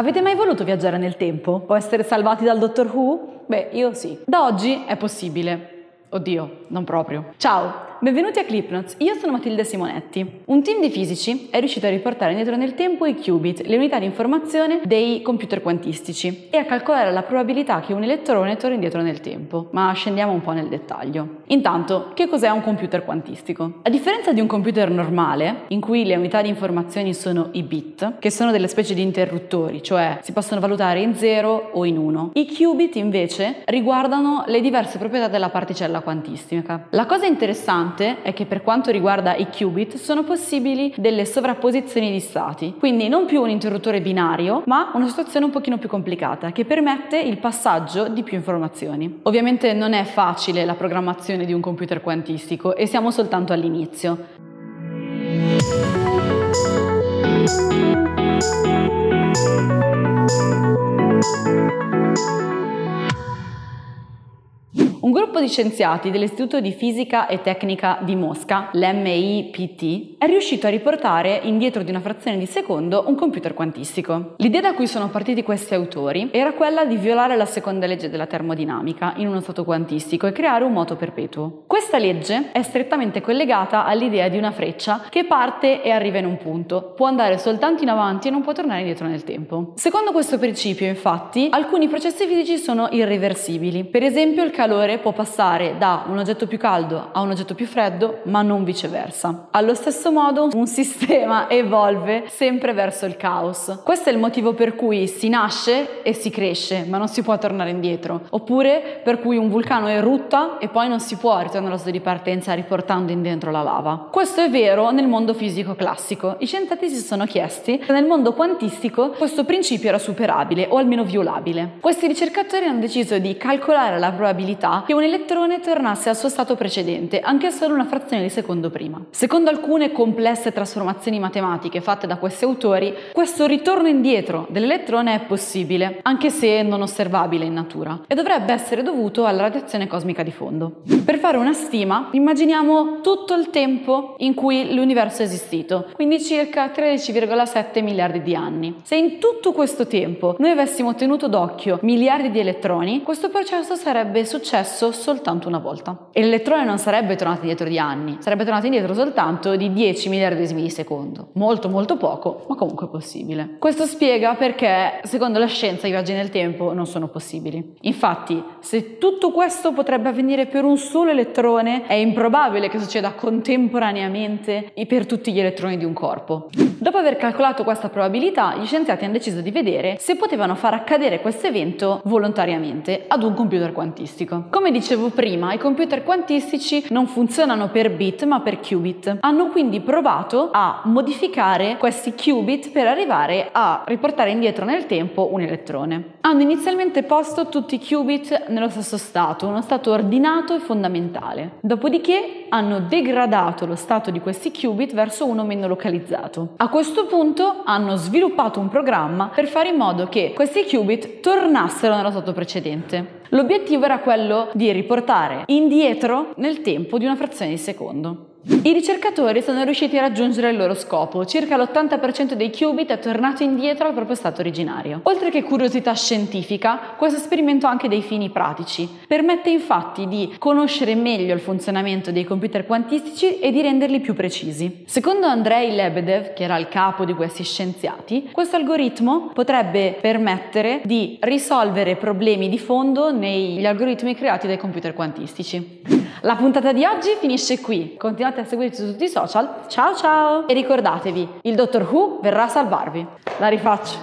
Avete mai voluto viaggiare nel tempo? O essere salvati dal Dottor Who? Beh, io sì. Da oggi è possibile. Oddio, non proprio. Ciao, benvenuti a Clipnotes, io sono Matilde Simonetti. Un team di fisici è riuscito a riportare indietro nel tempo i qubit, le unità di informazione dei computer quantistici, e a calcolare la probabilità che un elettrone torni indietro nel tempo. Ma scendiamo un po' nel dettaglio. Intanto, che cos'è un computer quantistico? A differenza di un computer normale, in cui le unità di informazioni sono i bit, che sono delle specie di interruttori, cioè si possono valutare in 0 o in 1, i qubit invece riguardano le diverse proprietà della particella quantistica. La cosa interessante interessante è che per quanto riguarda i qubit sono possibili delle sovrapposizioni di stati, quindi non più un interruttore binario, ma una situazione un pochino più complicata che permette il passaggio di più informazioni. Ovviamente non è facile la programmazione di un computer quantistico e siamo soltanto all'inizio. Un gruppo di scienziati dell'Istituto di Fisica e Tecnica di Mosca, l'MIPT, è riuscito a riportare indietro di una frazione di secondo un computer quantistico. L'idea da cui sono partiti questi autori era quella di violare la seconda legge della termodinamica in uno stato quantistico e creare un moto perpetuo. Questa legge è strettamente collegata all'idea di una freccia che parte e arriva in un punto, può andare soltanto in avanti e non può tornare indietro nel tempo. Secondo questo principio, infatti, alcuni processi fisici sono irreversibili. Per esempio, il calore può passare da un oggetto più caldo a un oggetto più freddo, ma non viceversa. Allo stesso modo, un sistema evolve sempre verso il caos. Questo è il motivo per cui si nasce e si cresce, ma non si può tornare indietro. Oppure per cui un vulcano erutta e poi non si può ritornare allo stato di partenza riportando in dentro la lava. Questo è vero nel mondo fisico classico. I scienziati si sono chiesti se nel mondo quantistico questo principio era superabile o almeno violabile. Questi ricercatori hanno deciso di calcolare la probabilità che un elettrone tornasse al suo stato precedente, anche solo una frazione di secondo prima. Secondo alcune complesse trasformazioni matematiche fatte da questi autori, questo ritorno indietro dell'elettrone è possibile, anche se non osservabile in natura, e dovrebbe essere dovuto alla radiazione cosmica di fondo. Per fare una stima, immaginiamo tutto il tempo in cui l'universo è esistito, quindi circa 13,7 miliardi di anni. Se in tutto questo tempo noi avessimo tenuto d'occhio miliardi di elettroni, questo processo sarebbe successo successo soltanto una volta. E l'elettrone non sarebbe tornato indietro di anni, sarebbe tornato indietro soltanto di 10 miliardesimi di secondo. Molto molto poco, ma comunque possibile. Questo spiega perché, secondo la scienza, i viaggi nel tempo non sono possibili. Infatti, se tutto questo potrebbe avvenire per un solo elettrone, è improbabile che succeda contemporaneamente per tutti gli elettroni di un corpo. Dopo aver calcolato questa probabilità, gli scienziati hanno deciso di vedere se potevano far accadere questo evento volontariamente ad un computer quantistico. Come dicevo prima, i computer quantistici non funzionano per bit ma per qubit. Hanno quindi provato a modificare questi qubit per arrivare a riportare indietro nel tempo un elettrone. Hanno inizialmente posto tutti i qubit nello stesso stato, uno stato ordinato e fondamentale. Dopodiché hanno degradato lo stato di questi qubit verso uno meno localizzato. A questo punto hanno sviluppato un programma per fare in modo che questi qubit tornassero nello stato precedente. L'obiettivo era quello di riportare indietro nel tempo di una frazione di secondo. I ricercatori sono riusciti a raggiungere il loro scopo, circa l'80% dei qubit è tornato indietro al proprio stato originario. Oltre che curiosità scientifica, questo esperimento ha anche dei fini pratici. Permette infatti di conoscere meglio il funzionamento dei computer quantistici e di renderli più precisi. Secondo Andrei Lebedev, che era il capo di questi scienziati, questo algoritmo potrebbe permettere di risolvere problemi di fondo negli algoritmi creati dai computer quantistici. La puntata di oggi finisce qui. Continuate a seguirci su tutti i social. Ciao ciao! E ricordatevi, il Dottor Who verrà a salvarvi. La rifaccio.